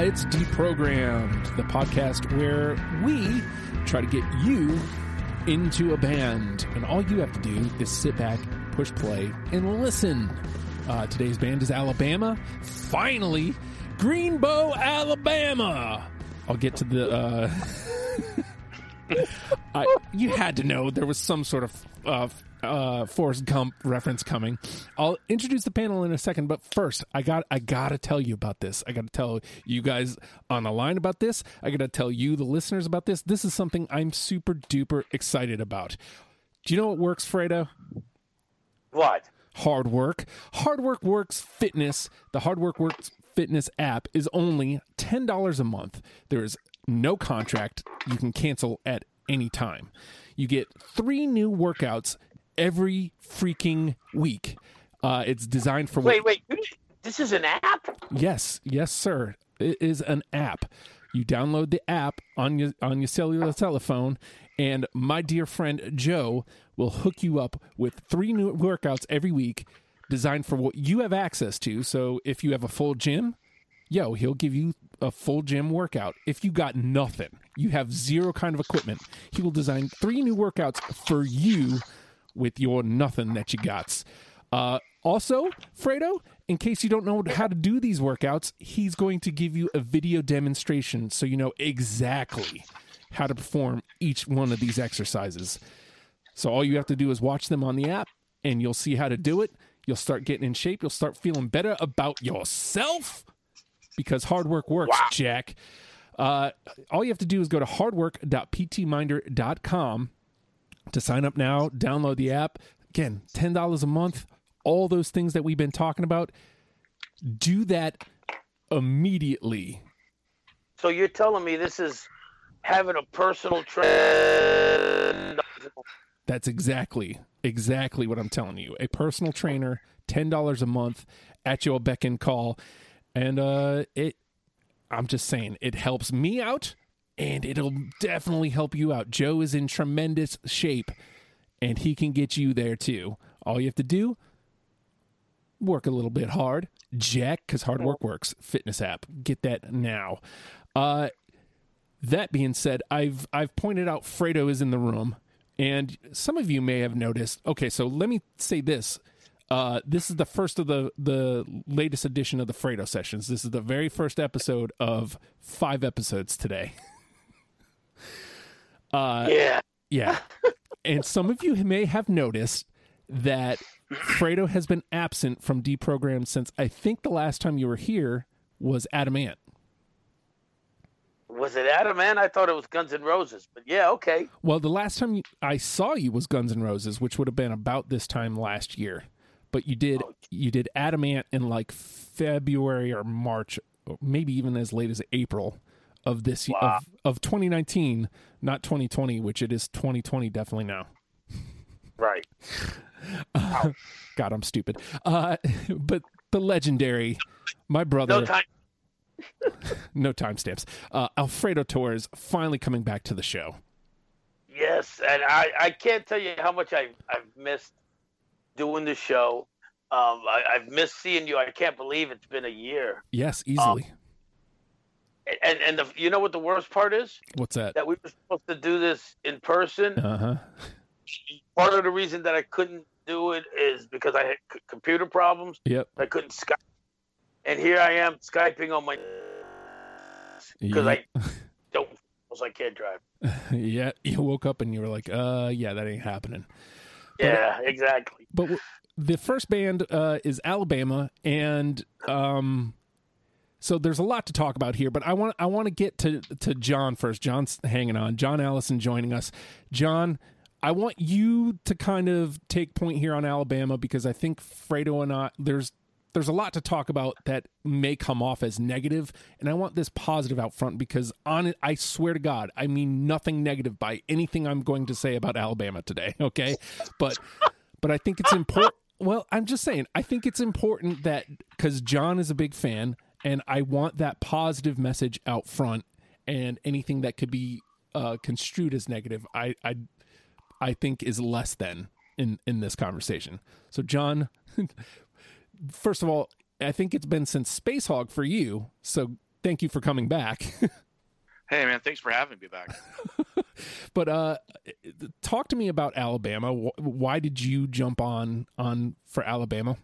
It's Deprogrammed, the podcast where we try to get you into a band. And all you have to do is sit back, push play, and listen. Uh, today's band is Alabama. Finally, Greenbow, Alabama. I'll get to the. Uh, I, you had to know there was some sort of uh, uh, Forrest Gump reference coming. I'll introduce the panel in a second, but first, I got I gotta tell you about this. I gotta tell you guys on the line about this. I gotta tell you, the listeners, about this. This is something I'm super duper excited about. Do you know what works, Fredo? What? Hard work. Hard work works fitness. The Hard work works fitness app is only ten dollars a month. There is no contract. You can cancel at any time. You get three new workouts every freaking week. Uh, it's designed for Wait, wait. This is an app? Yes, yes, sir. It is an app. You download the app on your on your cellular telephone, and my dear friend Joe will hook you up with three new workouts every week, designed for what you have access to. So if you have a full gym, yo, he'll give you a full gym workout. If you got nothing, you have zero kind of equipment, he will design three new workouts for you with your nothing that you got. Uh, also, Fredo, in case you don't know how to do these workouts, he's going to give you a video demonstration so you know exactly how to perform each one of these exercises. So all you have to do is watch them on the app and you'll see how to do it. You'll start getting in shape. You'll start feeling better about yourself because hard work works, wow. Jack. Uh, all you have to do is go to hardwork.ptminder.com to sign up now, download the app. Again, $10 a month, all those things that we've been talking about. Do that immediately. So you're telling me this is having a personal trainer? That's exactly exactly what I'm telling you. A personal trainer, ten dollars a month at your beck and call, and uh, it. I'm just saying it helps me out and it'll definitely help you out. Joe is in tremendous shape and he can get you there too. All you have to do work a little bit hard. Jack cuz hard work works. Fitness app. Get that now. Uh that being said, I've I've pointed out Fredo is in the room and some of you may have noticed. Okay, so let me say this. Uh, this is the first of the the latest edition of the Fredo sessions. This is the very first episode of five episodes today. Uh, yeah. Yeah. and some of you may have noticed that Fredo has been absent from Deprogrammed since I think the last time you were here was Adam Ant. Was it Adam Ant? I thought it was Guns N' Roses, but yeah, okay. Well, the last time I saw you was Guns N' Roses, which would have been about this time last year. But you did oh. you did Adam Ant in like February or March, maybe even as late as April of this wow. of, of 2019, not 2020, which it is 2020 definitely now. Right. Uh, God, I'm stupid. Uh, but the legendary, my brother. No time. no timestamps. Uh, Alfredo Torres finally coming back to the show. Yes, and I, I can't tell you how much I've, I've missed doing the show. Um, I, have missed seeing you. I can't believe it's been a year. Yes, easily. Um, and and the, you know what the worst part is? What's that? That we were supposed to do this in person. Uh huh. Part of the reason that I couldn't do it is because I had c- computer problems. Yep. I couldn't Skype, and here I am skyping on my because yep. I don't. Because I can't drive. yeah, you woke up and you were like, "Uh, yeah, that ain't happening." But, yeah, exactly. But the first band uh, is Alabama, and um, so there's a lot to talk about here, but I want I want to get to to John first. John's hanging on. John Allison joining us. John, I want you to kind of take point here on Alabama because I think Fredo and I there's there's a lot to talk about that may come off as negative, and I want this positive out front because on it, I swear to God, I mean nothing negative by anything I'm going to say about Alabama today. Okay, but but I think it's important. Well, I'm just saying, I think it's important that because John is a big fan and I want that positive message out front. And anything that could be uh, construed as negative, I, I, I think is less than in in this conversation. So, John, first of all, I think it's been since Spacehog for you. So, thank you for coming back. hey, man, thanks for having me back. but uh, talk to me about Alabama. Why did you jump on on for Alabama?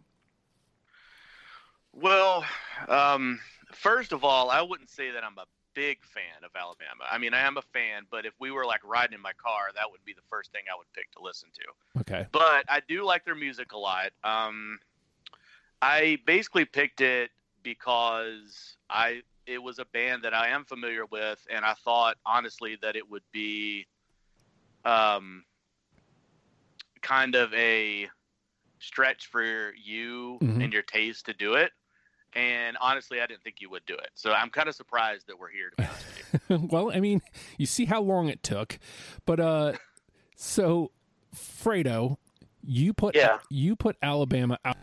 Well, um, first of all, I wouldn't say that I'm a big fan of Alabama. I mean, I am a fan, but if we were like riding in my car, that would be the first thing I would pick to listen to. Okay. But I do like their music a lot. Um, I basically picked it because I it was a band that I am familiar with, and I thought honestly that it would be um, kind of a stretch for you mm-hmm. and your taste to do it. And honestly, I didn't think you would do it. So I'm kind of surprised that we're here. well, I mean, you see how long it took, but uh, so Fredo, you put yeah. you put Alabama out.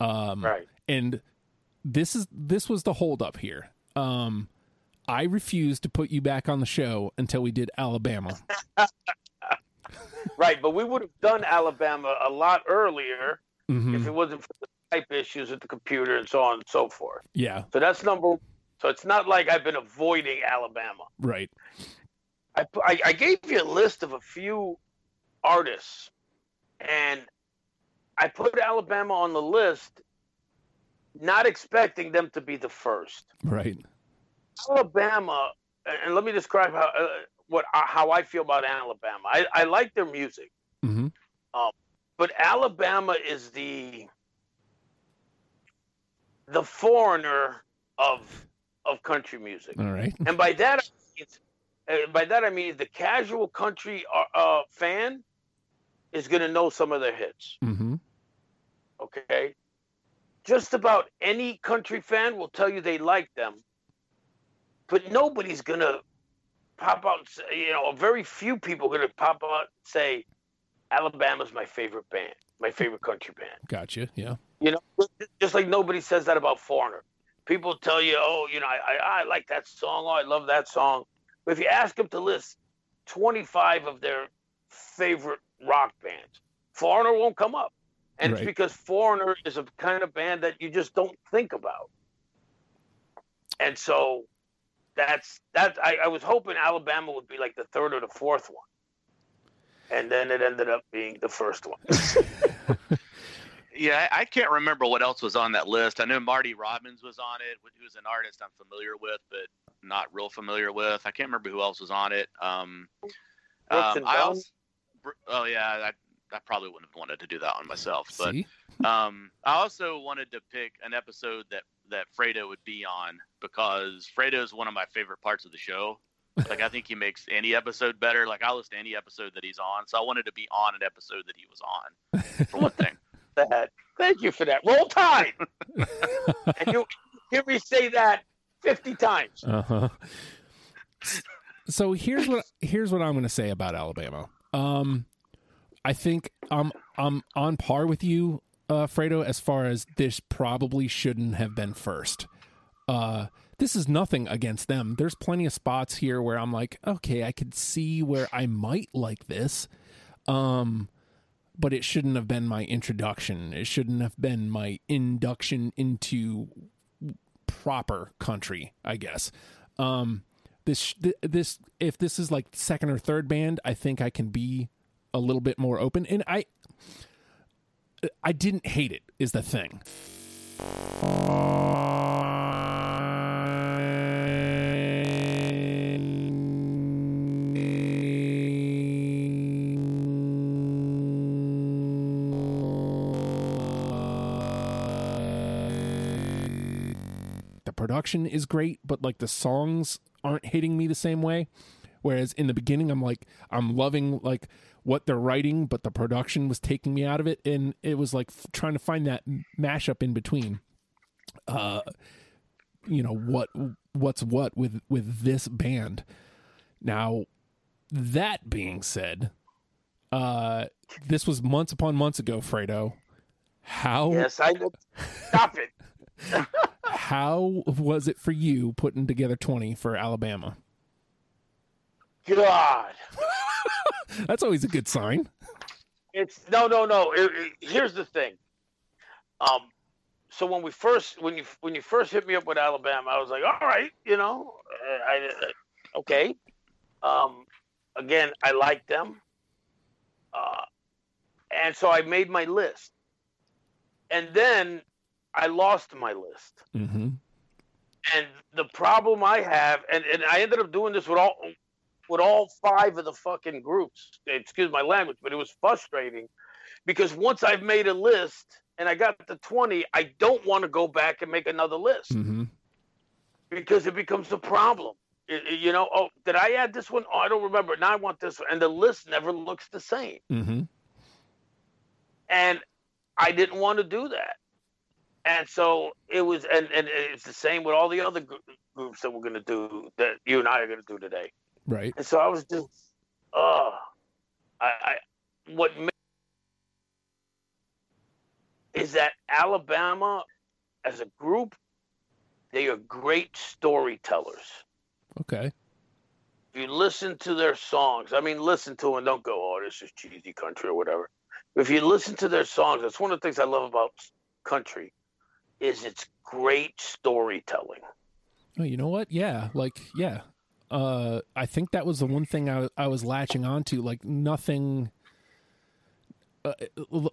Um, right. And this is this was the holdup here. Um, I refused to put you back on the show until we did Alabama. right, but we would have done Alabama a lot earlier mm-hmm. if it wasn't for the type issues with the computer and so on and so forth. Yeah. So that's number. So it's not like I've been avoiding Alabama. Right. I, I, I gave you a list of a few artists, and I put Alabama on the list, not expecting them to be the first. Right. Alabama, and let me describe how uh, what uh, how I feel about Alabama. I, I like their music, mm-hmm. um, but Alabama is the the foreigner of of country music. All right. And by that, uh, by that I mean the casual country uh, uh fan is going to know some of their hits. Mm-hmm. Okay. Just about any country fan will tell you they like them, but nobody's going to pop out. You know, very few people are going to pop out and say, "Alabama's my favorite band, my favorite country band." Gotcha. Yeah. You know, just like nobody says that about Foreigner. People tell you, "Oh, you know, I, I, I like that song. Oh, I love that song." But if you ask them to list 25 of their favorite rock bands, Foreigner won't come up. And right. it's because Foreigner is a kind of band that you just don't think about. And so that's that. I, I was hoping Alabama would be like the third or the fourth one. And then it ended up being the first one. Yeah, I can't remember what else was on that list. I know Marty Robbins was on it, who's an artist I'm familiar with, but not real familiar with. I can't remember who else was on it. Um, um I also, oh yeah, I, I probably wouldn't have wanted to do that one myself, but um, I also wanted to pick an episode that that Fredo would be on because Fredo is one of my favorite parts of the show. Like I think he makes any episode better. Like I listen to any episode that he's on, so I wanted to be on an episode that he was on for one thing that. Thank you for that. Roll Tide. and you hear me say that 50 times. Uh-huh. So here's what here's what I'm going to say about Alabama. Um I think I'm I'm on par with you uh Fredo as far as this probably shouldn't have been first. Uh this is nothing against them. There's plenty of spots here where I'm like, okay, I could see where I might like this. Um but it shouldn't have been my introduction. It shouldn't have been my induction into proper country, I guess. Um, this this if this is like second or third band, I think I can be a little bit more open. And I I didn't hate it is the thing. Production is great, but like the songs aren't hitting me the same way. Whereas in the beginning, I'm like, I'm loving like what they're writing, but the production was taking me out of it, and it was like f- trying to find that mashup in between. Uh, you know what what's what with with this band. Now, that being said, uh, this was months upon months ago, Fredo. How? Yes, I stop it. how was it for you putting together 20 for Alabama? God. That's always a good sign. It's no, no, no. It, it, here's the thing. Um, so when we first when you when you first hit me up with Alabama, I was like, all right, you know, I, I okay. Um, again, I like them, uh, and so I made my list, and then I lost my list. Mm-hmm. And the problem I have, and, and I ended up doing this with all with all five of the fucking groups. Excuse my language, but it was frustrating because once I've made a list and I got the 20, I don't want to go back and make another list Mm-hmm. because it becomes a problem. It- it- you know, oh, did I add this one? Oh, I don't remember. Now I want this one. And the list never looks the same. Mm-hmm. And I didn't want to do that. And so it was, and, and it's the same with all the other gr- groups that we're going to do that you and I are going to do today. Right. And so I was just, oh I, I what ma- is that Alabama as a group, they are great storytellers. Okay. If you listen to their songs, I mean, listen to them, don't go, oh, this is cheesy country or whatever. If you listen to their songs, that's one of the things I love about country, is it's great storytelling. Oh, you know what? Yeah. Like, yeah. Uh, I think that was the one thing I, I was latching onto. Like, nothing. Uh,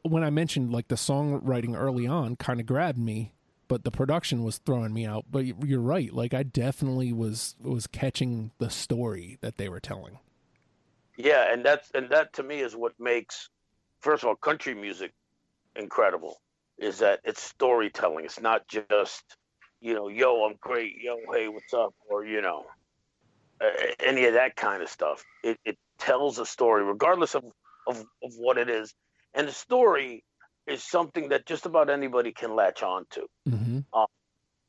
when I mentioned like the songwriting early on, kind of grabbed me, but the production was throwing me out. But you're right. Like, I definitely was was catching the story that they were telling. Yeah, and that's and that to me is what makes first of all country music incredible is that it's storytelling. It's not just you know, yo, I'm great, yo, hey, what's up, or you know, uh, any of that kind of stuff. It, it tells a story, regardless of, of of what it is, and the story is something that just about anybody can latch on to Mm-hmm.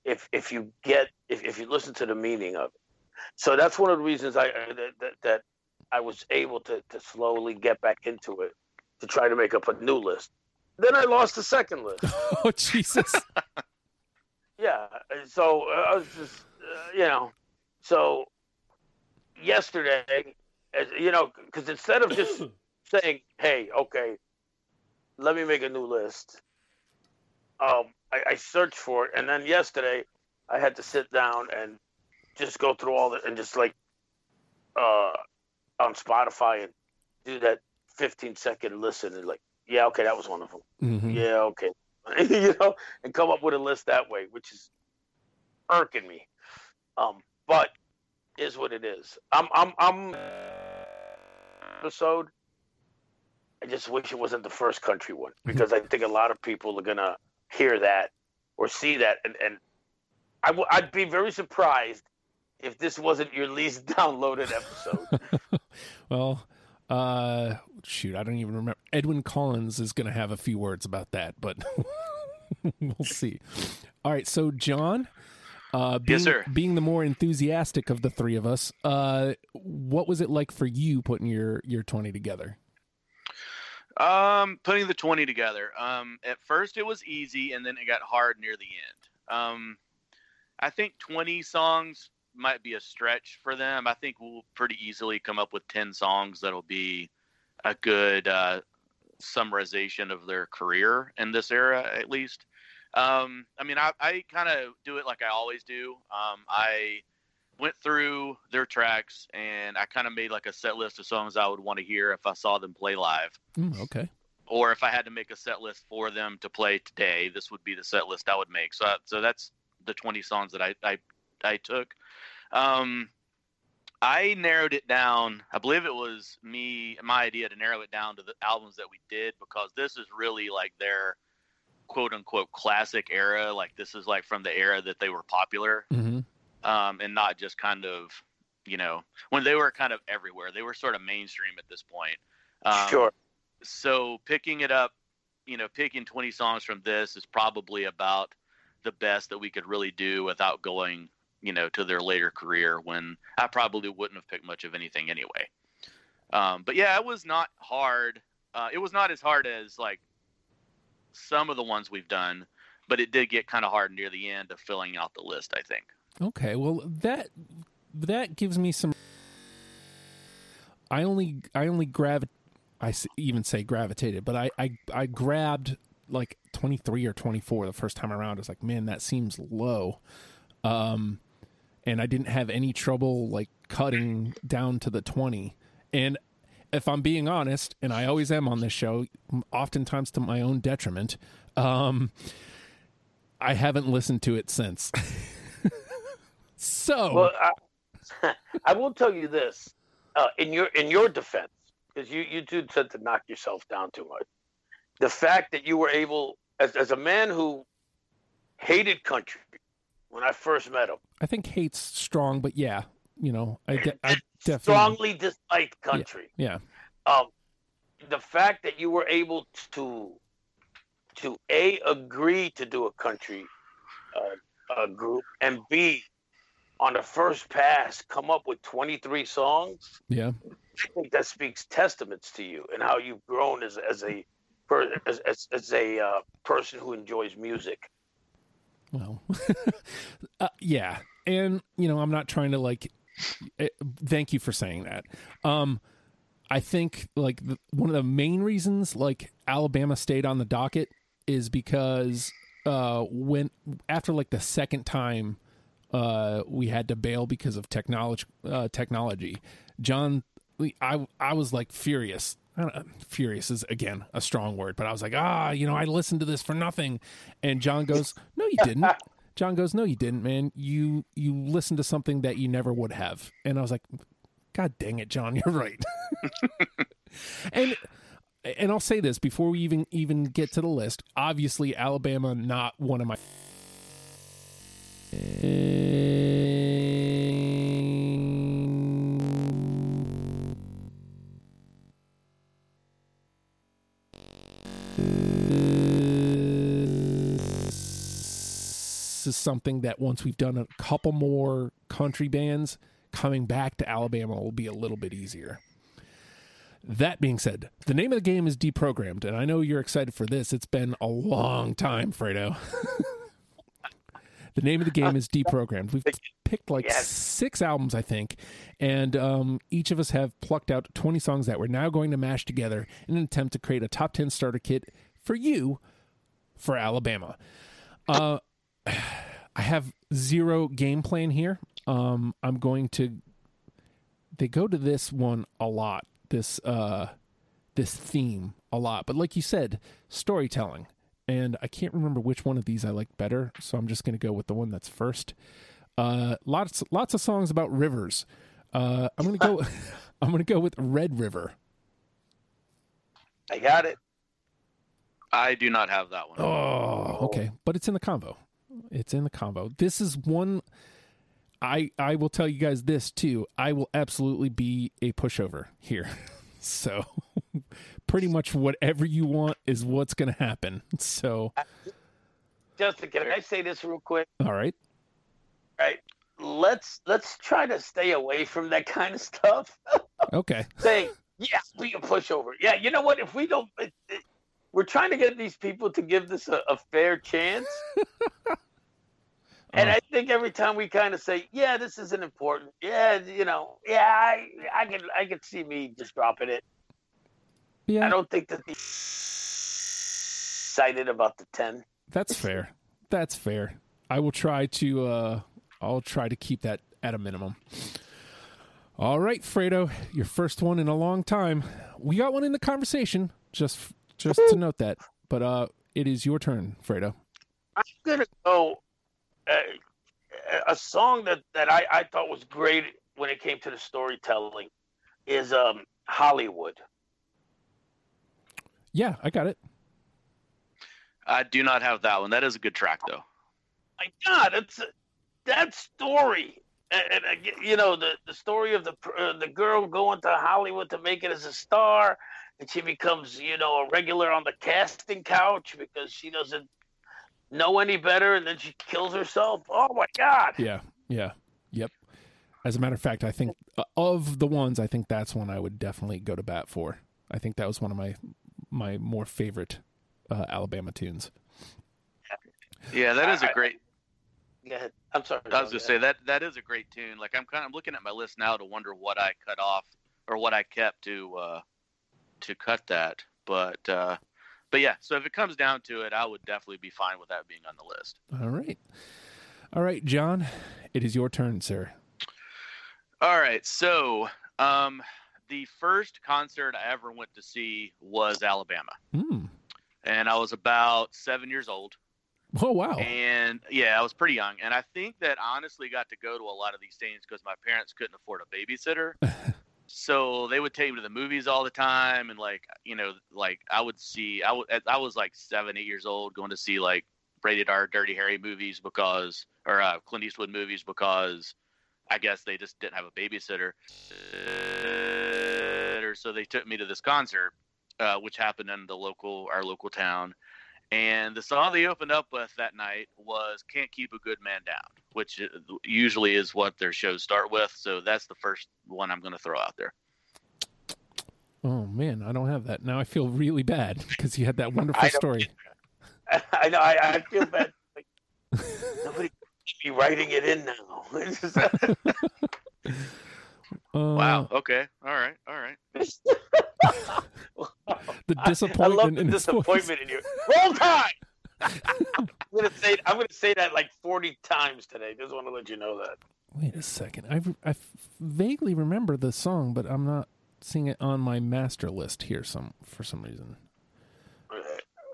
if if you get if, if you listen to the meaning of it. So that's one of the reasons I that, that, that I was able to to slowly get back into it to try to make up a new list. Then I lost the second list. Oh Jesus! yeah, so uh, I was just uh, you know, so yesterday, as you know, because instead of just saying, "Hey, okay, let me make a new list," um, I, I searched for it, and then yesterday I had to sit down and just go through all the and just like uh, on Spotify and do that 15 second listen and like, yeah, okay, that was one of them. Mhm. Yeah, okay, you know, and come up with a list that way, which is irking me. Um, but is what it is. I'm, I'm, I'm. Episode. I just wish it wasn't the first country one because I think a lot of people are gonna hear that or see that, and and I w- I'd be very surprised if this wasn't your least downloaded episode. Well, uh, shoot, I don't even remember. Edwin Collins is going to have a few words about that, but we'll see. All right, so John, uh, being, Yes, sir. being the more enthusiastic of the three of us, uh, what was it like for you putting your your twenty together? Um, putting the 20 together. Um, at first it was easy and then it got hard near the end. Um, I think 20 songs might be a stretch for them. I think we'll pretty easily come up with 10 songs that'll be a good uh, summarization of their career in this era, at least. Um, I mean, I, I kind of do it like I always do. Um, I went through their tracks and I kind of made like a set list of songs I would want to hear if I saw them play live Mm, okay, or if I had to make a set list for them to play today, this would be the set list I would make. So, so that's the 20 songs that I, I, I took. Um, I narrowed it down. I believe it was me, my idea to narrow it down to the albums that we did because this is really like their quote unquote classic era. Like this is like from the era that they were popular hmm um, and not just kind of, you know, when they were kind of everywhere. They were sort of mainstream at this point. Um, sure. so picking it up, you know, picking 20 songs from this is probably about the best that we could really do without going, you know, to their later career when I probably wouldn't have picked much of anything anyway. Um, but yeah, it was not hard. Uh, it was not as hard as like some of the ones we've done, but it did get kind of hard near the end of filling out the list, I think. okay. Well, that that gives me some. I only I only gravi I even say gravitated, but I I I grabbed like 23 or 24 the first time around. I was like, man, that seems low. Um, and I didn't have any trouble like cutting down to the 20. And if I'm being honest, and I always am on this show, oftentimes to my own detriment, um, I haven't listened to it since. so, Well, I, I will tell you this uh, in your in your defense, because you you two said to knock yourself down too much. The fact that you were able, as as a man who hated country when I first met him, I think hate's strong, but yeah, you know, I, de- I definitely, strongly disliked country. yeah, um, the fact that you were able to to a agree to do a country uh, a group and b on the first pass come up with 23 songs yeah, i think that speaks testaments to you and how you've grown as, as a as, as, as a uh, person who enjoys music well, uh, yeah, and you know, I'm not trying to like. eh, thank you for saying that. Um, I think like the, one of the main reasons like Alabama stayed on the docket is because uh when after like the second time uh we had to bail because of technology uh technology John I I was like furious I don't, furious is again a strong word but I was like ah you know I listened to this for nothing and John goes no you didn't John goes no you didn't man you you listened to something that you never would have and I was like god dang it John you're right and and I'll say this before we even even get to the list. Obviously, Alabama not one of my. Is something that once we've done a couple more country bands, coming back to Alabama will be a little bit easier. That being said, the name of the game is deprogrammed, and I know you're excited for this. It's been a long time, Fredo. the name of the game is deprogrammed. We've picked like Yes. six albums, I think, and um, each of us have plucked out 20 songs that we're now going to mash together in an attempt to create a top 10 starter kit for you for Alabama. Uh, I have zero game plan here. Um, I'm going to. They go to this one a lot. This uh, this theme a lot, but like you said, storytelling. And I can't remember which one of these I like better, so I'm just going to go with the one that's first. Uh, lots lots of songs about rivers. Uh, I'm going to go. I'm going to go with Red River. i got it I do not have that one. Oh, okay. But it's in the combo. It's in the combo. This is one I I will tell you guys this too. I will absolutely be a pushover here. So pretty much whatever you want is what's going to happen. So justin can i say this real quick all right. right let's let's try to stay away from that kind of stuff Okay. saying, "Yeah, be a pushover." Yeah, you know what? If we don't, it, it, we're trying to get these people to give this a, a fair chance. And Oh. I think every time we kind of say, "Yeah, this isn't important," yeah, you know, yeah, I, I can, I can see me just dropping it. Yeah. I don't think that the excited about the ten. That's fair. That's fair. I will try to uh I'll try to keep that at a minimum. All right, Fredo, your first one in a long time. We got one in the conversation, just just to note that. But uh it is your turn, Fredo. I'm gonna go uh, a song that that I, I thought was great when it came to the storytelling is um Hollywood. Yeah, I got it. I do not have that one. That is a good track though. my God, it's that story, and, and uh, you know the the story of the uh, the girl going to Hollywood to make it as a star, and she becomes you know a regular on the casting couch because she doesn't know any better, and then she kills herself. Oh my God! Yeah. Yeah. Yep. As a matter of fact, I think uh, of the ones, I think that's one I would definitely go to bat for. I think that was one of my my more favorite uh, Alabama tunes. Yeah, that is a great. Yeah. I'm sorry. I was gonna say that that is a great tune. Like I'm kind of looking at my list now to wonder what I cut off or what I kept to uh, to cut that. But uh, but yeah, so if it comes down to it, I would definitely be fine with that being on the list. All right. All right, John, it is your turn, sir. All right. So, um, the first concert I ever went to see was Alabama. Hmm. And I was about seven years old. Oh wow. And yeah, I was pretty young. And I think that honestly got to go to a lot of these things because my parents couldn't afford a babysitter. so they would take me to the movies all the time. And like, you know, like I would see, I, was like seven, eight years old going to see like rated R Dirty Harry movies because, or uh, Clint Eastwood movies because I guess they just didn't have a babysitter. So they took me to this concert, uh, which happened in the local, our local town. And the song they opened up with that night was "Can't Keep a Good Man Down," which usually is what their shows start with. So that's the first one I'm going to throw out there. Oh man, I don't have that now. I feel really bad because you had that wonderful story. I know. I, I feel bad. Like, nobody be writing it in now. Uh, wow. Okay. All right. All right. the disappointment. I love the in disappointment in you. Roll Tide. I'm gonna say. I'm gonna say that like 40 times today. Just want to let you know that. Wait a second. I I vaguely remember the song, but I'm not seeing it on my master list here. Some for some reason.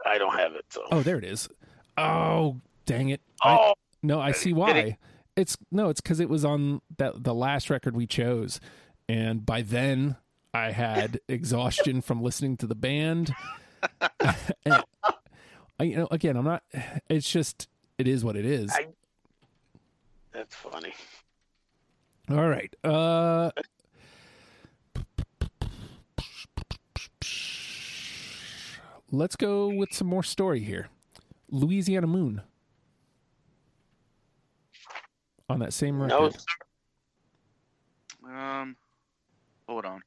I don't have it. So. Oh, there it is. Oh, dang it. Oh. I, no, I see why. It's no, it's because it was on that the last record we chose, and by then I had exhaustion from listening to the band. and I, you know, again, I'm not. It's just it is what it is. I, that's funny. All right. Uh, let's go with some more story here. Louisiana Moon on that same record. No, Um, hold on.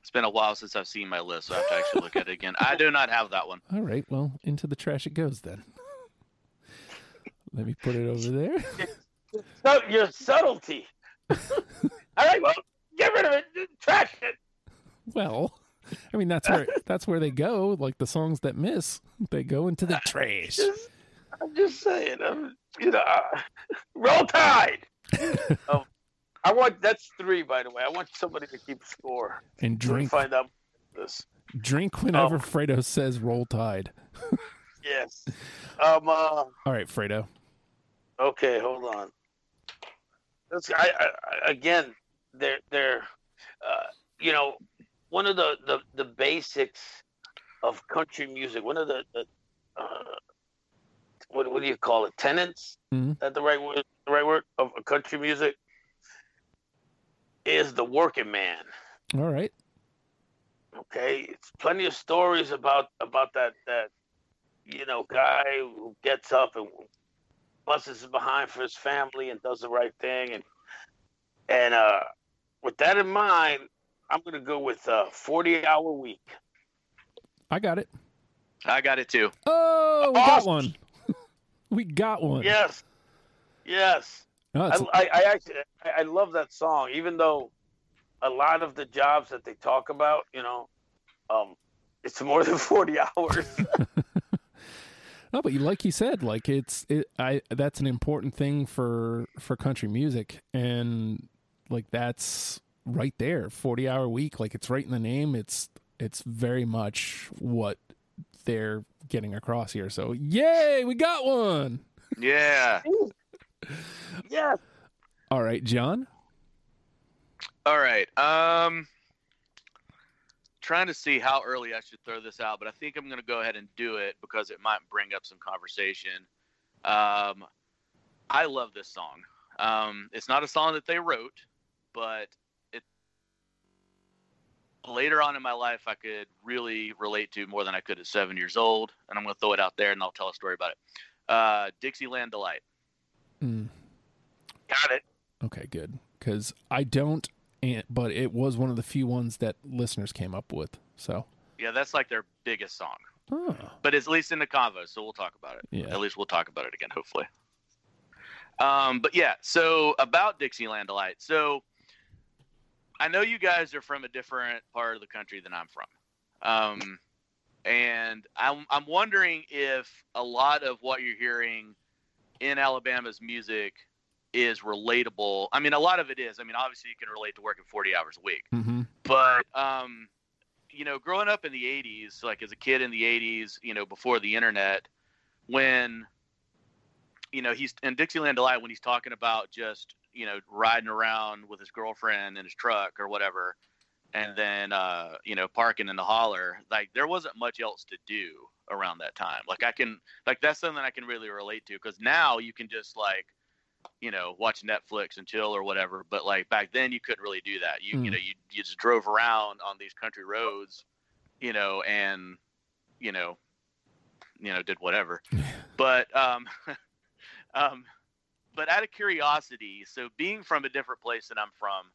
It's been a while since I've seen my list, so I have to actually look at it again. I do not have that one. All right. Well, into the trash it goes then. Let me put it over there. So your subtlety. All right, well, get rid of it. Trash it. Well, I mean that's where that's where they go. Like the songs that miss, they go into the trash. Just, I'm just saying. I'm, you know, uh, roll tide. um, I want that's three, by the way. I want somebody to keep score. And drink, find out this. Drink whenever Oh. Fredo says "Roll Tide." Yes. Um. Uh, All right, Fredo. Okay, hold on. I, I I- again, they're they're, uh, you know, one of the, the the basics of country music. One of the, the uh, what what do you call it? Tenants. Mhm. Is that the right word? The right word of country music is the working man. All right. Okay, it's plenty of stories about about that that you know guy who gets up and busts his behind for his family and does the right thing and and uh, with that in mind, I'm gonna go with a 40 hour week. I got it. I got it too. Oh, we got one. we got one. Yes, yes. No, I, I, I actually I, I love that song, even though a lot of the jobs that they talk about, you know, um, it's more than 40 hours. No, but like you said, like it's it. I that's an important thing for for country music, and like that's right there, forty hour week. Like it's right in the name. It's it's very much what they're getting across here. So yay, we got one. Yeah. yeah All right, John. All right. Um, trying to see how early I should throw this out, but I think I'm going to go ahead and do it because it might bring up some conversation. Um, I love this song. Um, it's not a song that they wrote, but it later on in my life I could really relate to more than I could at seven years old, and I'm going to throw it out there and I'll tell a story about it. Uh, Dixieland Delight. Mm, Got it. okay, good. Because I don't, but it was one of the few ones that listeners came up with. So, Yeah, that's like their biggest song. oh, but it's at least in the convo, so we'll talk about it. Yeah. At least we'll talk about it again, hopefully. Um, but yeah, so about Dixieland Delight. So I know you guys are from a different part of the country than I'm from. Um, and I'm, I'm wondering if a lot of what you're hearing in Alabama's music is relatable. I mean, a lot of it is. I mean, obviously, you can relate to working 40 hours a week. Mm-hmm. But, um, you know, growing up in the 80s, like as a kid in the 80s, you know, before the internet, when, you know, he's in Dixieland Delight, when he's talking about just, you know, riding around with his girlfriend in his truck or whatever, and then, uh, you know, parking in the holler, like there wasn't much else to do around that time. Like I can, like that's something I can really relate to because now you can just like, you know, watch Netflix and chill or whatever. But like back then, you couldn't really do that. You Mm. you know, you you just drove around on these country roads, you know, and you know, you know, did whatever. but um, um, but out of curiosity, so being from a different place than I'm from,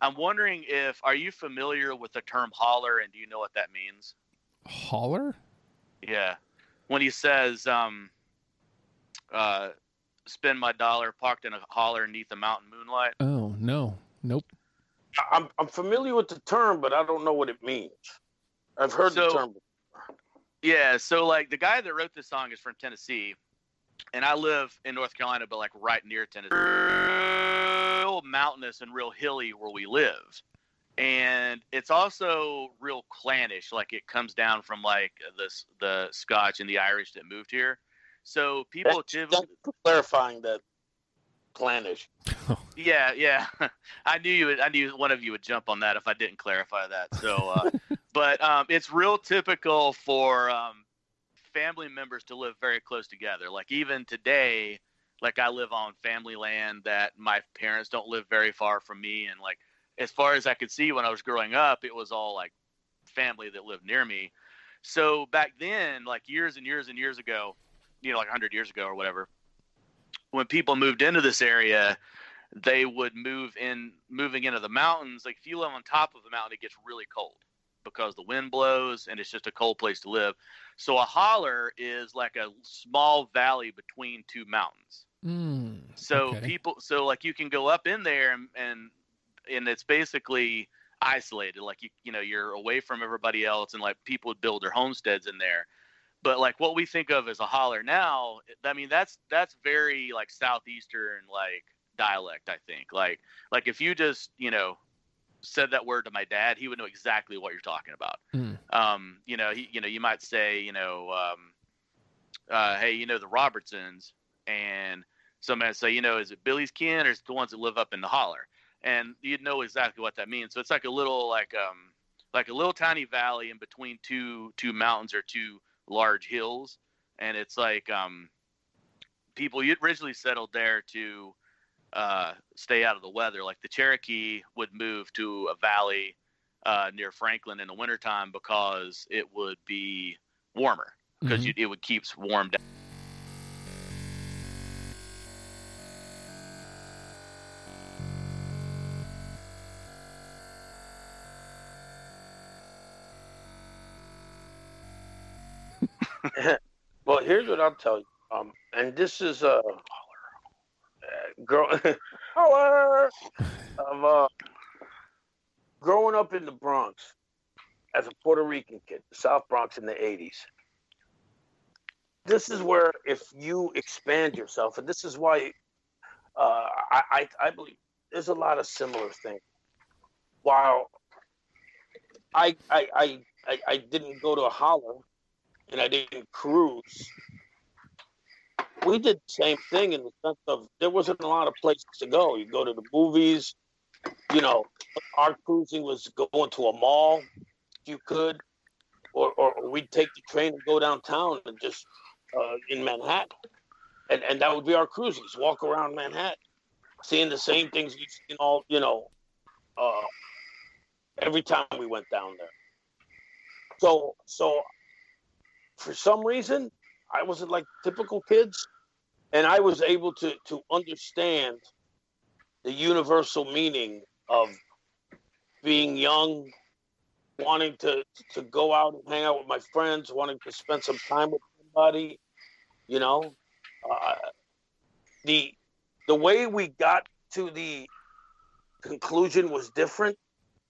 I'm wondering if are you familiar with the term holler and do you know what that means? Holler? Yeah. When he says, um, uh, spend my dollar parked in a holler neath the mountain moonlight. Oh no, nope. I- I'm I'm familiar with the term, but I don't know what it means. I've heard the So- term. Yeah. So like the guy that wrote this song is from Tennessee, and I live in North Carolina, but like right near Tennessee. Real mountainous and real hilly where we live. And it's also real clannish, like it comes down from like this the Scotch and the Irish that moved here. So people Thank typically clarifying that clannish. Yeah, yeah. I knew you. Would, I knew one of you would jump on that if I didn't clarify that. So, uh, but um, it's real typical for um, family members to live very close together. Like even today, like I live on family land that my parents don't live very far from me, and like as far as I could see when I was growing up, it was all like family that lived near me. So back then, like years and years and years ago, you know, like 100 years ago or whatever, when people moved into this area, they would move in, moving into the mountains. Like if you live on top of the mountain, it gets really cold because the wind blows and it's just a cold place to live. So a holler is like a small valley between two mountains. Mm, So okay. people, so like you can go up in there and and and it's basically isolated. Like you you know you're away from everybody else, and like people would build their homesteads in there. But like what we think of as a holler now, I mean that's that's very like southeastern like dialect. I think like like if you just you know said that word to my dad, he would know exactly what you're talking about. Mm. Um, you know, he, you know, you might say, you know, um, uh, hey, you know, the Robertsons, and somebody say, you know, is it Billy's kin or is it the ones that live up in the holler? And you'd know exactly what that means. So it's like a little, like, um, like a little tiny valley in between two two mountains or two large hills, and it's like um, people you originally settled there to uh, stay out of the weather. Like the Cherokee would move to a valley uh, near Franklin in the wintertime because it would be warmer because Mhm. it would keep warm down. Well, here's what I'll tell you. Um, and this is uh, uh grow holler of uh, growing up in the Bronx as a Puerto Rican kid, South Bronx in the '80s. This is where, if you expand yourself, and this is why uh, I, I I believe there's a lot of similar things. While I I I I, I didn't go to a holler and I didn't cruise. We did the same thing in the sense of there wasn't a lot of places to go. You go to the movies, you know, our cruising was going to a mall if you could, or, or we'd take the train and go downtown and just uh, in Manhattan. And, and that would be our cruisings, walk around Manhattan, seeing the same things you've seen all, you know, uh, every time we went down there. So, so for some reason, I wasn't like typical kids, and I was able to to understand the universal meaning of being young, wanting to to go out and hang out with my friends, wanting to spend some time with somebody. You know, uh, the the way we got to the conclusion was different,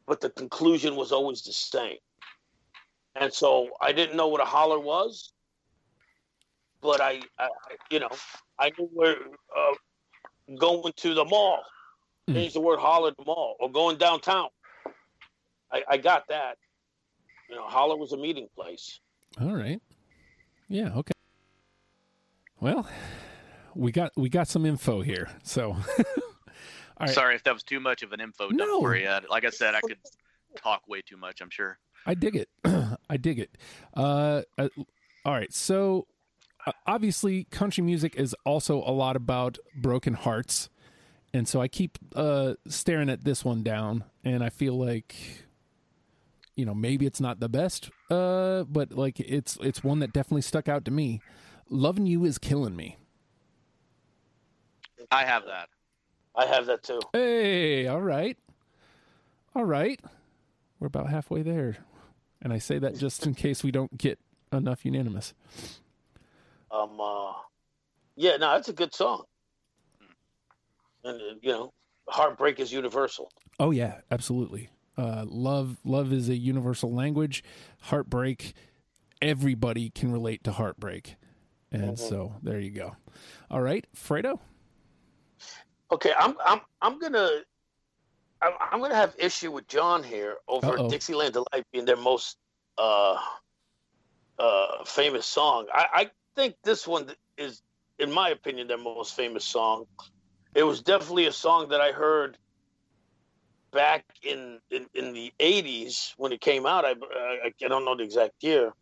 but the conclusion was always the same. And so I didn't know what a holler was, but I, I you know, I knew where uh, going to the mall, Mm. change the word holler to mall, or going downtown. I, I got that. You know, holler was a meeting place. All right. Yeah. Okay. Well, we got we got some info here. So, all right. Sorry if that was too much of an info dump No. for you. Like I said, I could talk way too much. I'm sure. I dig it. I dig it. Uh, uh, all right. So, uh, obviously, country music is also a lot about broken hearts, and so I keep uh, staring at this one down, and I feel like, you know, maybe it's not the best, uh, but like it's it's one that definitely stuck out to me. Loving you is killing me. I have that. I have that too. Hey, all right. All right. We're about halfway there. And I say that just in case we don't get enough unanimous. Um, uh, yeah, no, that's a good song. And uh, you know, heartbreak is universal. Oh yeah, absolutely. Uh, love love is a universal language. Heartbreak, everybody can relate to heartbreak. And so there you go. All right, Fredo. Okay, I'm I'm I'm gonna I'm, I'm gonna have issue with John here over Uh-oh. Dixieland Delight being their most uh uh famous song. I, I think this one is, in my opinion, their most famous song. It was definitely a song that I heard back in in, in the '80s when it came out. I, I I don't know the exact year.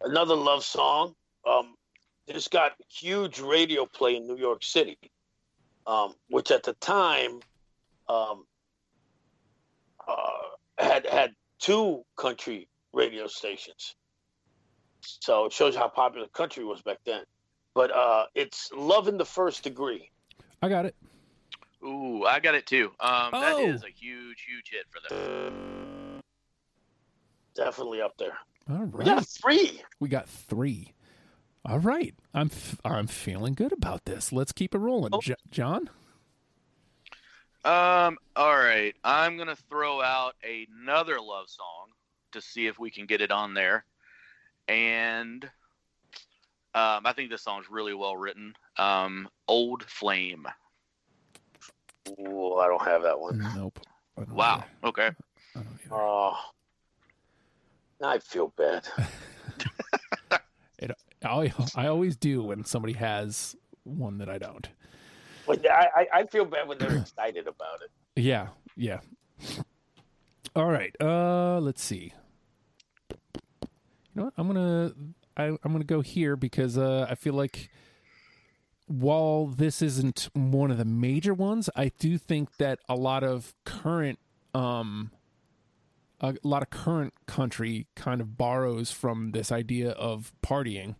Another love song. Um, this got huge radio play in New York City um, which at the time um, uh, had had two country radio stations. So it shows how popular the country was back then. But uh, it's "Love in the First Degree." I got it. Ooh, I got it too. Um, that Oh. is a huge, huge hit for them. Definitely up there. All right. We got three. We got 3. All right. I'm f- I'm feeling good about this. Let's keep it rolling. Oh. Jo- John? Um, all right. I'm gonna throw out another love song to see if we can get it on there. And um, I think this song's really well written. Um, Old Flame. Ooh, I don't have that one. Nope. Wow. either. Okay. I. Oh, I feel bad. I, I always do when somebody has one that I don't. But I, I, I feel bad when they're excited about it. Yeah, yeah. All right. Uh, let's see. You know what? I'm gonna I, I'm gonna go here because uh, I feel like while this isn't one of the major ones, I do think that a lot of current um a lot of current country kind of borrows from this idea of partying.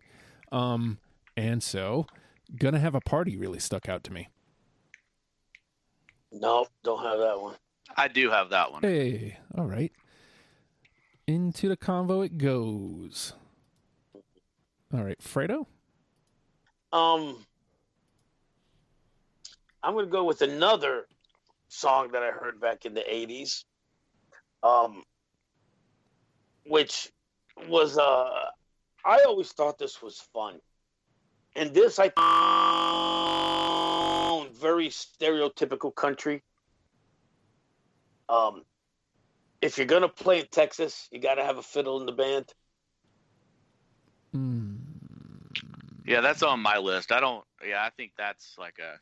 Um, and so gonna have a party really stuck out to me. No, don't have that one. I do have that one. Hey, all right. Into the convo it goes. All right, Fredo. Um, I'm gonna go with another song that I heard back in the '80s, um, which was uh, I always thought this was fun, and this I very stereotypical country. Um, if you're gonna play in Texas, you got to have a fiddle in the band. Mm, Yeah, that's on my list. I don't. Yeah, I think that's like a.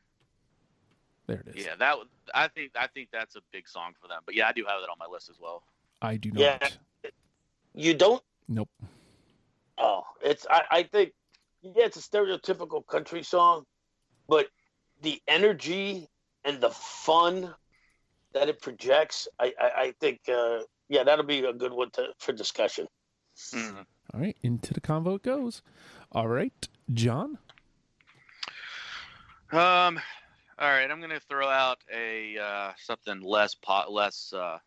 there it is. Yeah, that. I think. I think that's a big song for them. But yeah, I do have that on my list as well. I do not. Yeah. You don't Nope. Oh, it's I, I think yeah, it's a stereotypical country song, but the energy and the fun that it projects, I I, I think uh, yeah, that'll be a good one to, for discussion. Mhm. All right, into the convo it goes. All right, John. Um, all right, I'm gonna throw out a uh, something less pot, less uh,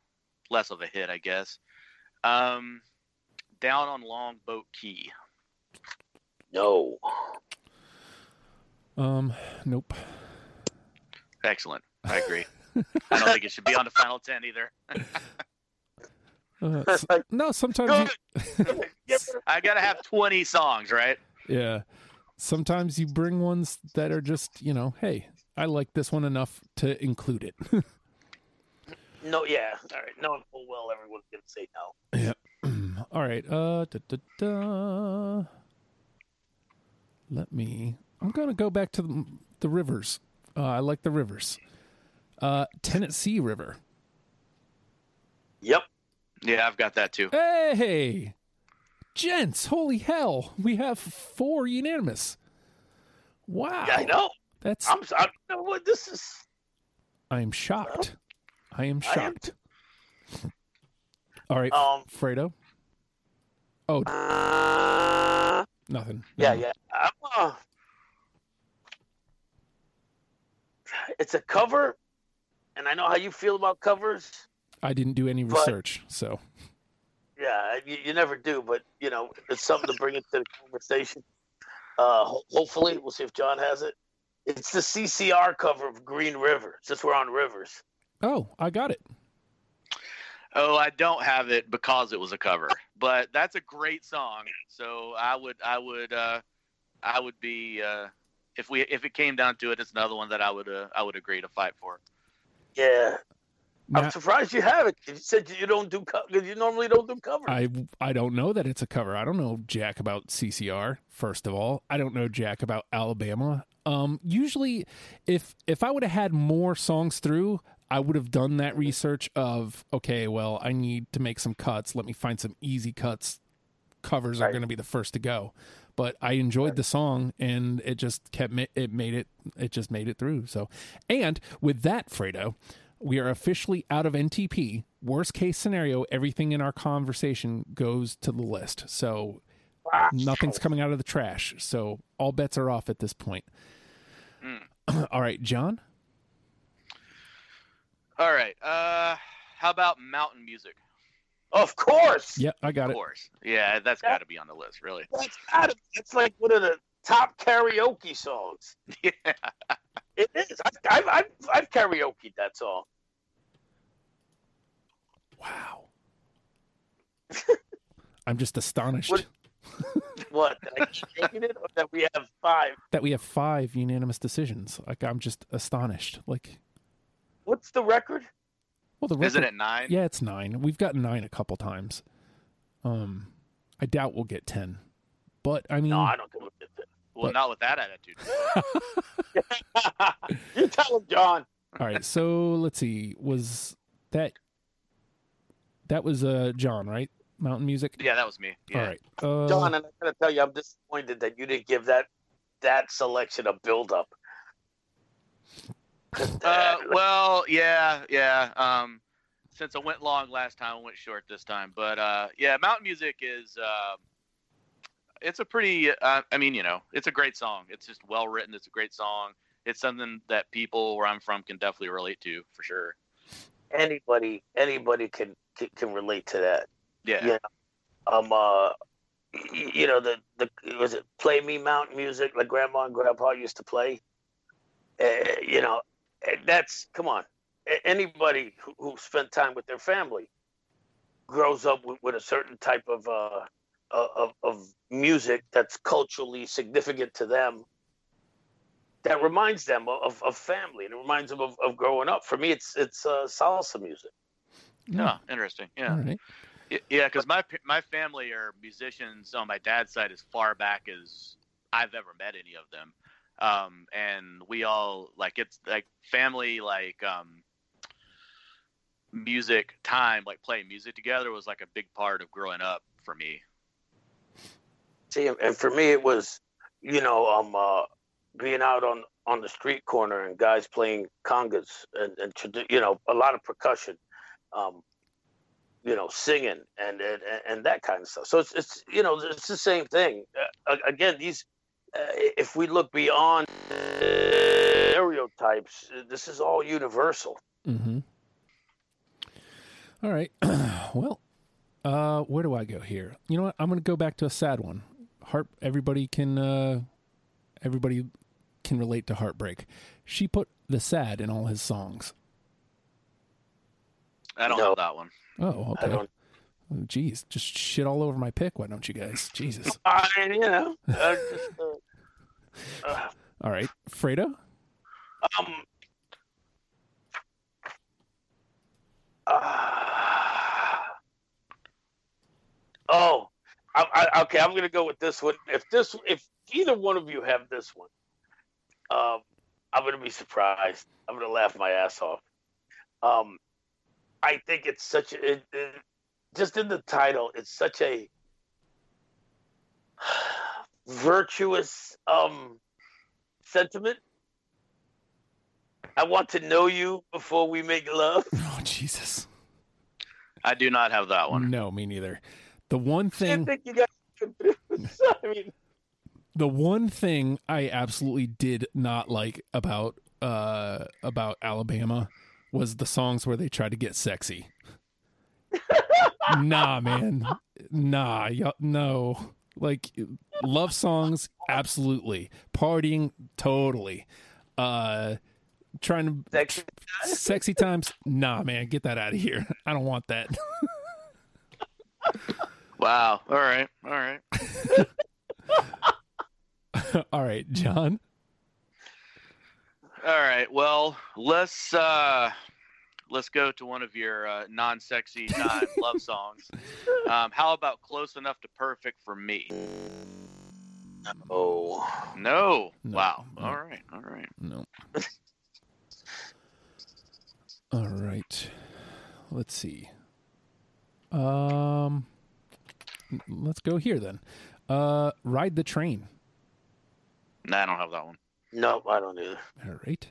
less of a hit, I guess. Um, down on Longboat Key. No, Um, nope. Excellent. I agree. I don't think it should be on the final ten either. Uh, It's no, sometimes you, I gotta have 20 songs, right? yeah, sometimes you bring ones that are just you know, hey, I like this one enough to include it. no, yeah. All right. Knowing full well everyone's gonna say no. Yeah. All right. Uh, da, da, da. Let me. I'm gonna go back to the, the rivers. Uh, I like the rivers. Uh, Tennessee River. Yep. Yeah, I've got that too. Hey, gents! Holy hell! We have four unanimous. Wow. Yeah, I know. That's. I'm. I, know what? This is. I am shocked. I am I am shocked. All right, Um. Fredo. Oh, Uh, nothing. yeah, yeah. I'm, uh, it's a cover, and I know how you feel about covers. I didn't do any But- research, so Yeah, you, you never do, but you know it's something to bring into the conversation. Uh, ho- hopefully, we'll see if John has it. It's the CCR cover of Green River. Since we're on rivers, oh, I got it. Oh, I don't have it because it was a cover, but that's a great song. So I would, I would, uh, I would be, uh, if we, if it came down to it, it's another one that I would, uh, I would agree to fight for. Yeah. Now, I'm surprised you have it. You said you don't do because you normally don't do covers. I I don't know that it's a cover. I don't know jack about CCR. First of all, I don't know jack about Alabama. Um, usually, if if I would have had more songs through, I would have done that research of okay, well, I need to make some cuts. Let me find some easy cuts. Covers are going to be the first to go. But I enjoyed the song, and it just kept ma- it made it it just made it through. So, and with that, Fredo, we are officially out of NTP. Worst case scenario, everything in our conversation goes to the list. So Wow. nothing's coming out of the trash. So all bets are off at this point. all right, John. All right. Uh, how about mountain music? Of course. Yeah, I got Of it. Of course. Yeah, that's Yeah. got to be on the list, really. That's gotta, It's like one of the top karaoke songs. Yeah. It is. I've, I've, I've, I've karaokeed that song. Wow. I'm just astonished What- What? Did I keep it, or that we have five? that we have five unanimous decisions. Like I'm just astonished. Like, What's the record? Well, the Isn't record- it nine? Yeah, it's nine. We've gotten nine a couple times. Um, I doubt we'll get ten, but I mean, No, I don't think we did Well, But- not with that attitude. you tell him, John. all right. So let's see. Was that that was uh John right? Mountain music. Yeah, that was me. Yeah. All right. Uh, John, and I gotta tell you, I'm disappointed that you didn't give that that selection a build up. Uh, well, yeah, yeah. Um, since I went long last time, I went short this time. But uh, yeah, mountain music is. Uh, it's a pretty. Uh, I mean, you know, it's a great song. It's just well written. It's a great song. It's something that people where I'm from can definitely relate to for sure. anybody anybody can can, can relate to that. Yeah. Yeah. Um, uh, you know the the was it play me mountain music like grandma and grandpa used to play. Uh, you know, that's come on. Anybody who, who spent time with their family grows up with, with a certain type of uh of of music that's culturally significant to them. That reminds them of, of family and it reminds them of, of growing up. For me, it's it's uh, salsa music. Oh, interesting. Yeah. All right. Yeah, because my my family are musicians on my dad's side as far back as I've ever met any of them, um, and we all like it's like family like um, music time, like playing music together was like a big part of growing up for me. See, and for me, it was, you know, um, uh, being out on on the street corner and guys playing congas and and you know a lot of percussion, um, you know, singing and and and that kind of stuff. So it's it's you know it's the same thing. Uh, again, these if we look beyond stereotypes, this is all universal. Mm-hmm. All right. well, uh, where do I go here? You know what? I'm going to go back to a sad one. Heart. Everybody can. Uh, everybody can relate to heartbreak. She put the sad in all his songs. I don't No. have that one. Oh, I okay. don't. Jeez, just shit all over my pick. Why don't you guys? Jesus. I mean, you know, uh, just, uh, All right, Fredo. um, uh, oh, I, I, okay. I'm gonna go with this one. If this, if either one of you have this one, um, I'm gonna be surprised. I'm gonna laugh my ass off. Um, I think it's such a, it, it, just in the title, it's such a virtuous um sentiment. I want to know you before we make love. Oh Jesus. I do not have that one. No, me neither. The one I thing, think you guys. I mean, the one thing I absolutely did not like about uh about Alabama was the songs where they tried to get sexy. nah, man. Nah, y- no. Like love songs, absolutely. Partying, totally. Uh trying to sexy. sexy times, nah, man. Get that out of here. I don't want that. Wow. All right. All right. All right, John. All right. Well, let's uh let's go to one of your uh, non-sexy, non-love songs. Um, how about "Close Enough to Perfect" for me? Oh, No. No. Wow. No. All right. All right. No. All right. Let's see. Um let's go here then. Uh ride the train. Nah, I don't have that one. no, I don't either. All right.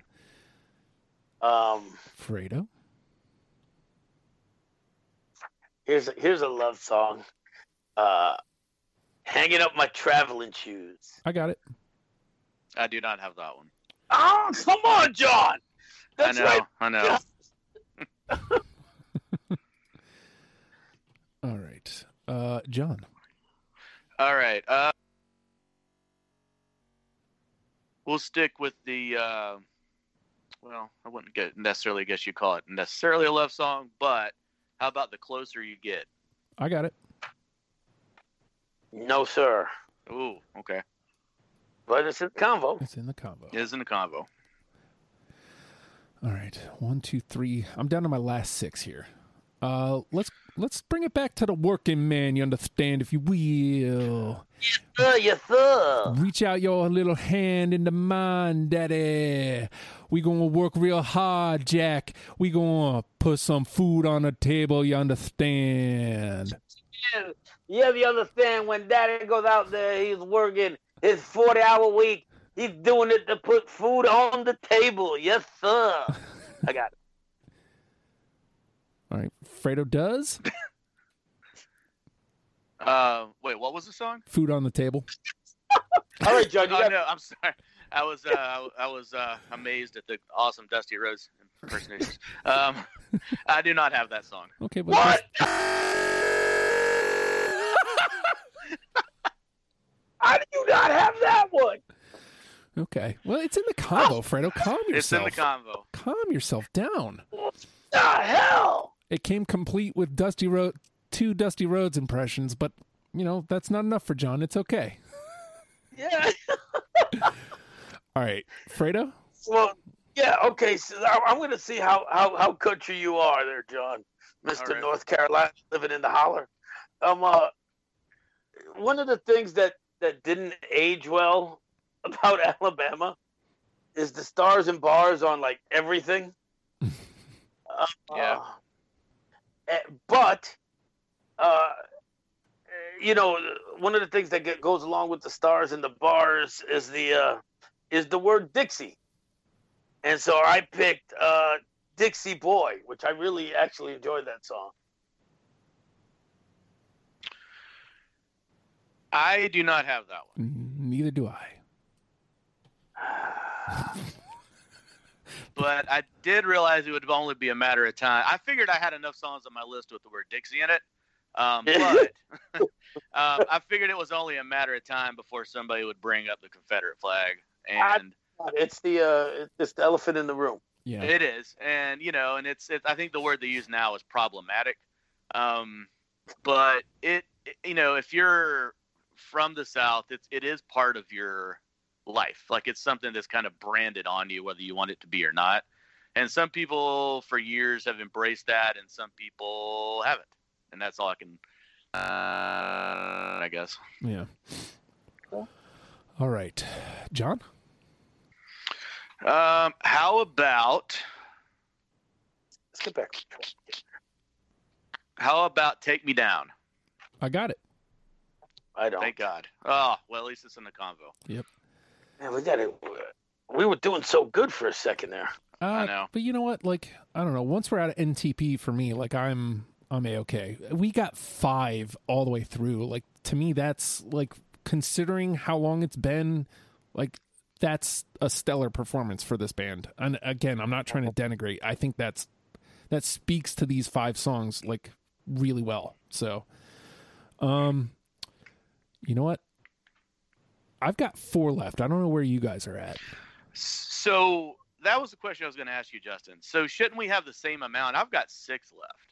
Um, Fredo. Here's a, here's a love song. Uh, hanging up my traveling shoes. I got it. I do not have that one. Oh, come on, John. That's I know. right. I know. All right. Uh John. All right. Uh, we'll stick with the. Uh, well, I wouldn't get necessarily guess you call it necessarily a love song, but how about the closer you get? I got it. No, sir. Ooh, okay. But it's in the convo. It's in the combo. It is in the combo. All right. One, two, three. I'm down to my last six here. Uh let's let's bring it back to the working man, you understand, if you will. Yes, sir, yes, sir. Reach out your little hand into mine, daddy. We gonna work real hard, Jack. We gonna put some food on the table, you understand? Yeah, you understand when daddy goes out there, he's working his 40 hour week. He's doing it to put food on the table. Yes, sir. I got it. All right. Fredo does Uh, wait, what was the song? food on the table. All right, John, Oh got no, I'm sorry. I was uh, I, I was uh, amazed at the awesome Dusty Rhodes impersonations. um, I do not have that song. Okay, but What? How do you not have that one? okay. Well, it's in the combo, Fredo. Calm yourself. It's in the combo. Calm yourself down. What The hell? It came complete with Dusty Rhodes, two Dusty Rhodes impressions, but you know that's not enough for John. It's okay. Yeah. All right, Fredo. Well, yeah. Okay. So I- I'm going to see how, how how country you are there, John, Mister right. North Carolina, living in the holler. Um. Uh, one of the things that that didn't age well about Alabama is the stars and bars on like everything. Uh, Yeah. Eh, but, uh, you know, one of the things that get, goes along with the stars and the bars is the uh, is the word Dixie, and so I picked uh, Dixie Boy, which I really actually enjoyed that song. I do not have that one. Neither do I. but I did realize it would only be a matter of time. I figured I had enough songs on my list with the word Dixie in it, um, but um, I figured it was only a matter of time before somebody would bring up the Confederate flag, and It's the uh, it's the elephant in the room. Yeah. it is, and you know, and it's, it's I think the word they use now is problematic. Um, but it, it- you know, if you're from the South, it's it is part of your life. Like it's something that's kind of branded on you, whether you want it to be or not. And some people for years have embraced that, and some people haven't. And that's all I can, uh, I guess. Yeah. Cool. All right, John. Um, how about Let's get back. how about take me down? I got it. I don't. Thank God. Oh, well, at least it's in the convo. Man, we got it. We were doing so good for a second there. Uh, I know. But you know what? Like, I don't know. Once we're out of NTP for me, like I'm I'm a okay. We got five all the way through. Like to me, that's like considering how long it's been, like that's a stellar performance for this band. And again, I'm not trying to denigrate. I think that's that speaks to these five songs like really well. So, um, you know what? I've got four left. I don't know where you guys are at. So that was the question I was going to ask you, Justin. So shouldn't we have the same amount? I've got six left,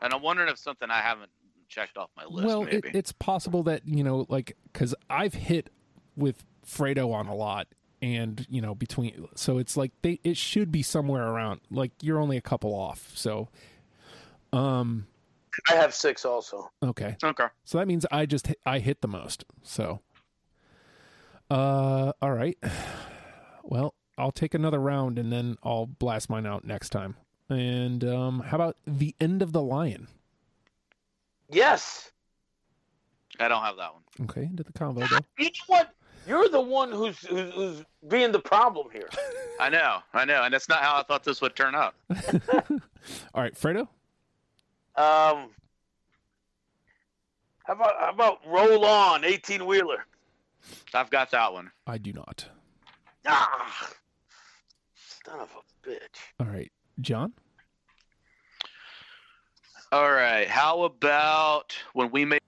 and I'm wondering if something I haven't checked off my list. well, it, maybe. it's possible that you know, like, because I've hit with Fredo on a lot, and you know, between, so it's like they, it should be somewhere around. Like you're only a couple off, so, um, I have six also. okay, okay. so that means I just hit, I hit the most. So, uh, all right, well, I'll take another round and then I'll blast mine out next time. And um, how about the end of the lyin'? Yes. I don't have that one. Okay, into the combo. though. You know what? You're the one who's who's, who's being the problem here. I know, I know, and that's not how I thought this would turn out. All right, Fredo. Um, how about how about roll on eighteen wheeler? I've got that one. I do not. Ah, son of a bitch. All right, John. All right. How about when we make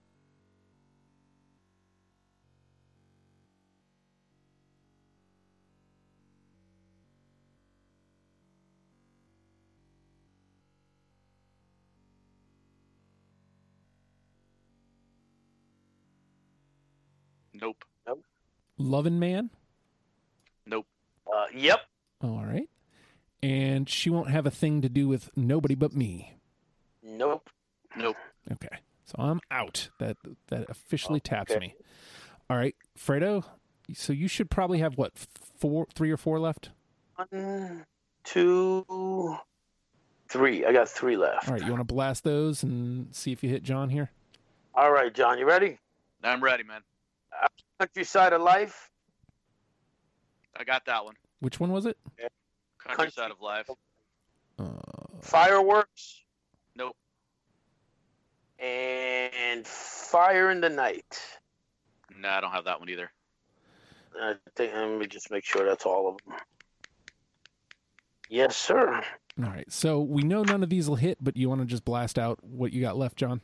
Nope. Lovin' Man. Nope. Uh, yep. All right. And she won't have a thing to do with nobody but me. Nope. Nope. Okay. So I'm out. That that officially taps Okay. me. All right, Fredo. So you should probably have what four, three or four left. One, two, three. I got three left. All right, you want to blast those and see if you hit John here. All right, John, you ready? I'm ready, man. Countryside of life. I got that one. Which one was it? Countryside of life. Uh, Fireworks Nope. and Fire in the Night. No, I don't have that one either. I think, let me just make sure that's all of them. Yes, sir. all right. So we know none of these will hit, but you want to just blast out what you got left, John?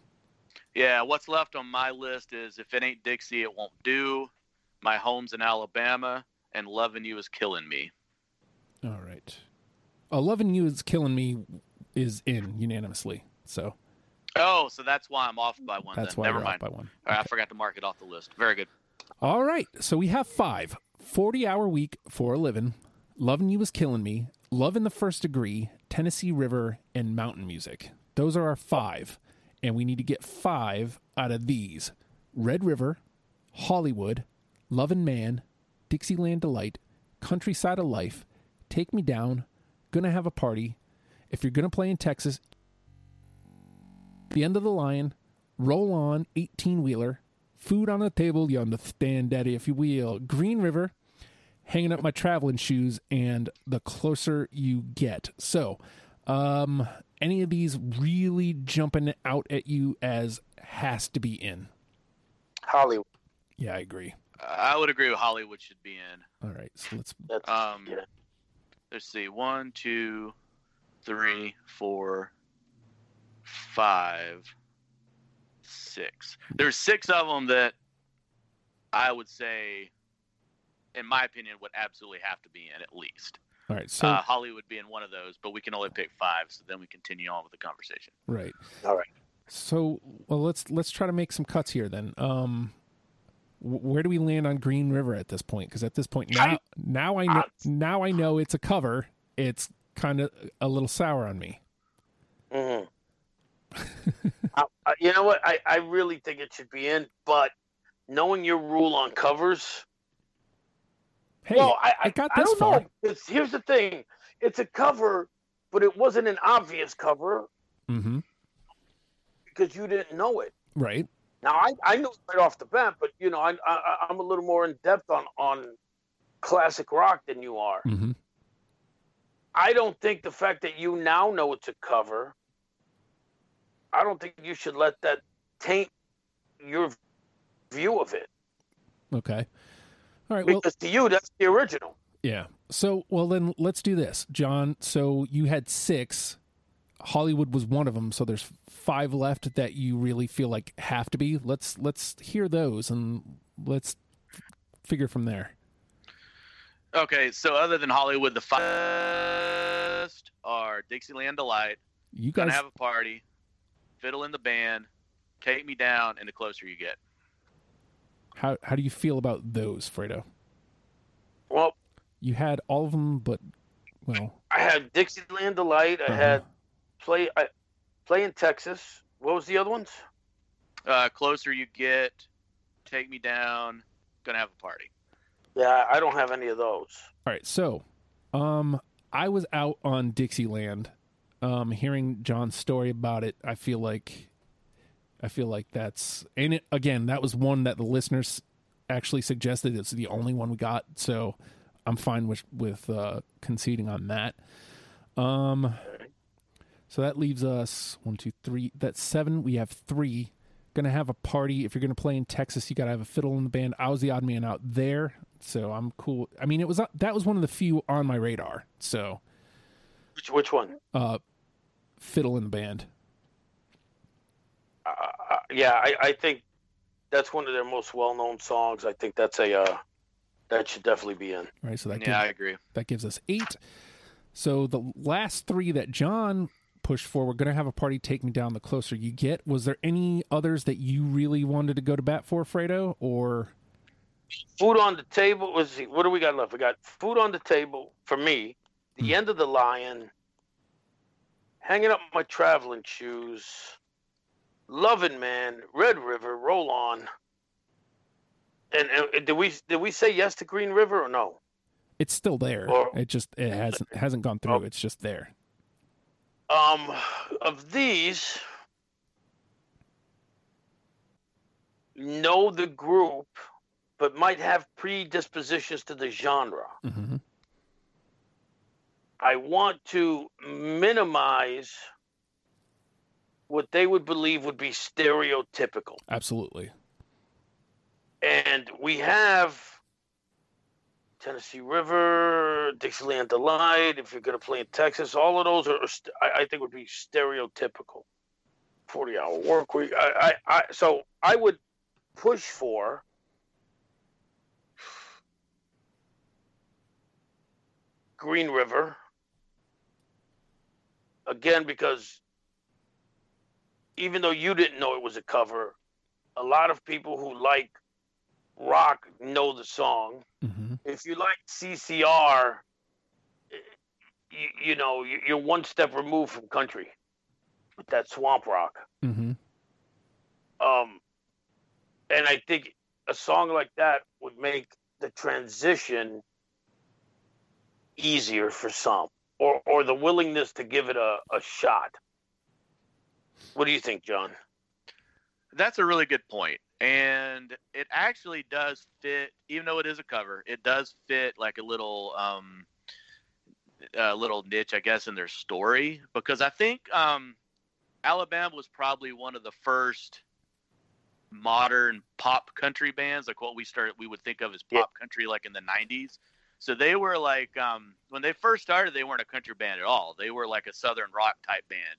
Yeah, what's left on my list is if it ain't Dixie, it won't do. My home's in Alabama, and loving you is killing me. All right. Eleven you is killing me is in unanimously. So Oh, so that's why I'm off by one. that's then. why Never mind. by one. All right, I forgot to mark it off the list. Very good. All right. So we have five 40 hour week for a living. Loving You is Killing Me. Love in the First Degree. Tennessee River and Mountain Music. Those are our five. And we need to get five out of these Red River, Hollywood, Lovin' Man, Dixieland Delight, Countryside of Life, Take Me Down, Gonna Have a Party. If you're gonna play in Texas, The End of the Lyin', Roll On, 18 Wheeler, Food on the Table, you understand, Daddy, if you will, Green River, Hanging Up My Traveling Shoes, and The Closer You Get. So, um, any of these really jumping out at you as has to be in? Hollywood. Yeah, I agree. I would agree with Hollywood should be in. All right, so let's. That's Um, yeah. Let's see. One, two, three, four, five, six. There's six of them that I would say, in my opinion, would absolutely have to be in at least. All right, so uh, Hollywood being one of those, but we can only pick five, so then we continue on with the conversation. right. All right. So, well, let's let's try to make some cuts here then. Um, where do we land on Green River at this point? Because at this point now, I- now I know now I know it's a cover. It's kind of a little sour on me. Mhm. I, I, you know what? I, I really think it should be in, but knowing your rule on covers, Hey, well, I, I got I don't far. know. Here's the thing: it's a cover, but it wasn't an obvious cover hmm because you didn't know it. Right. Now I, I knew right off the bat, but you know I, I I'm a little more in depth on on classic rock than you are. hmm I don't think the fact that you now know it's a cover, I don't think you should let that taint your view of it. Okay. All right. Well, Because to you, that's the original. yeah. So, well, then let's do this, John. So you had six. Hollywood was one of them. So there's five left that you really feel like have to be. Let's let's hear those and let's figure from there. Okay, so other than Hollywood, the first are Dixieland Delight, You Gonna guys, Have a Party, Fiddle in the Band, Take Me Down, and The Closer You Get. How how do you feel about those, Fredo? Well, You had all of them, but well, I had Dixieland Delight. I Uh-huh. had play I, play in Texas. What was the other ones? Uh, Closer You Get, Take Me Down, Gonna Have a Party. Yeah, I don't have any of those. All right, so um I was out on Dixieland um hearing John's story about it. I feel like I feel like that's and it again, that was one that the listeners actually suggested it's the only one we got, so I'm fine with with uh conceding on that. Um so that leaves us one, two, three. That's seven. We have three. Gonna have a party. If you're gonna play in Texas, you gotta have a fiddle in the band. I was the odd man out there, so I'm cool. I mean, it was that was one of the few on my radar. So, Which which one? uh, fiddle in the band. Yeah, I, I think that's one of their most well-known songs. I think that's a uh, that should definitely be in. Right. So that yeah, I agree. that gives us eight. So the last three that John pushed for, we're gonna have a party. Take me down. The closer you get. Was there any others that you really wanted to go to bat for, Fredo? Or Food on the table was what do we got left? We got food on the table for me. The Hmm. end of the lyin'. Hanging up my traveling shoes. Loving man, Red River, roll on. And, and did we did we say yes to Green River or no? it's still there? Or- it just it hasn't hasn't gone through. Oh. It's just there. Um, of these, know the group, but might have predispositions to the genre. hmm I want to minimize what they would believe would be stereotypical. Absolutely. And we have Tennessee River, Dixieland Delight. If you're going to play in Texas, all of those are, I, I think, would be stereotypical. Forty-hour work week. I, I, I, so I would push for Green River again because even though you didn't know it was a cover, a lot of people who like rock know the song. hmm If you like CCR, you, you know you- you're one step removed from country with that swamp rock. hmm Um, and I think a song like that would make the transition easier for some, or or the willingness to give it a, a shot. What do you think, John? That's a really good point. And it actually does fit, even though it is a cover, it does fit like a little um a little niche, I guess, in their story. Because I think um Alabama was probably one of the first modern pop country bands, like what we started we would think of as pop country like in the nineties. So they were like um when they first started they weren't a country band at all. They were like a southern rock type band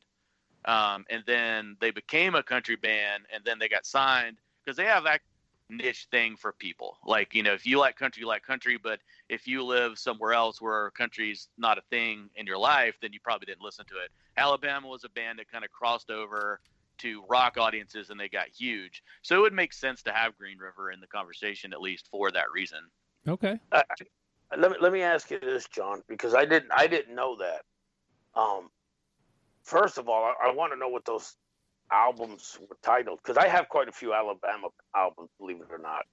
um, and then they became a country band, and then they got signed because they have that niche thing for people. Like you know, if you like country, you like country, but if you live somewhere else where country's not a thing in your life, then you probably didn't listen to it. Alabama was a band that kind of crossed over to rock audiences and they got huge. So it would make sense to have Green River in the conversation at least for that reason. Okay. Uh, let me let me ask you this, John, because I didn't I didn't know that. Um, first of all, I, I want to know what those albums were titled because I have quite a few Alabama albums, believe it or not,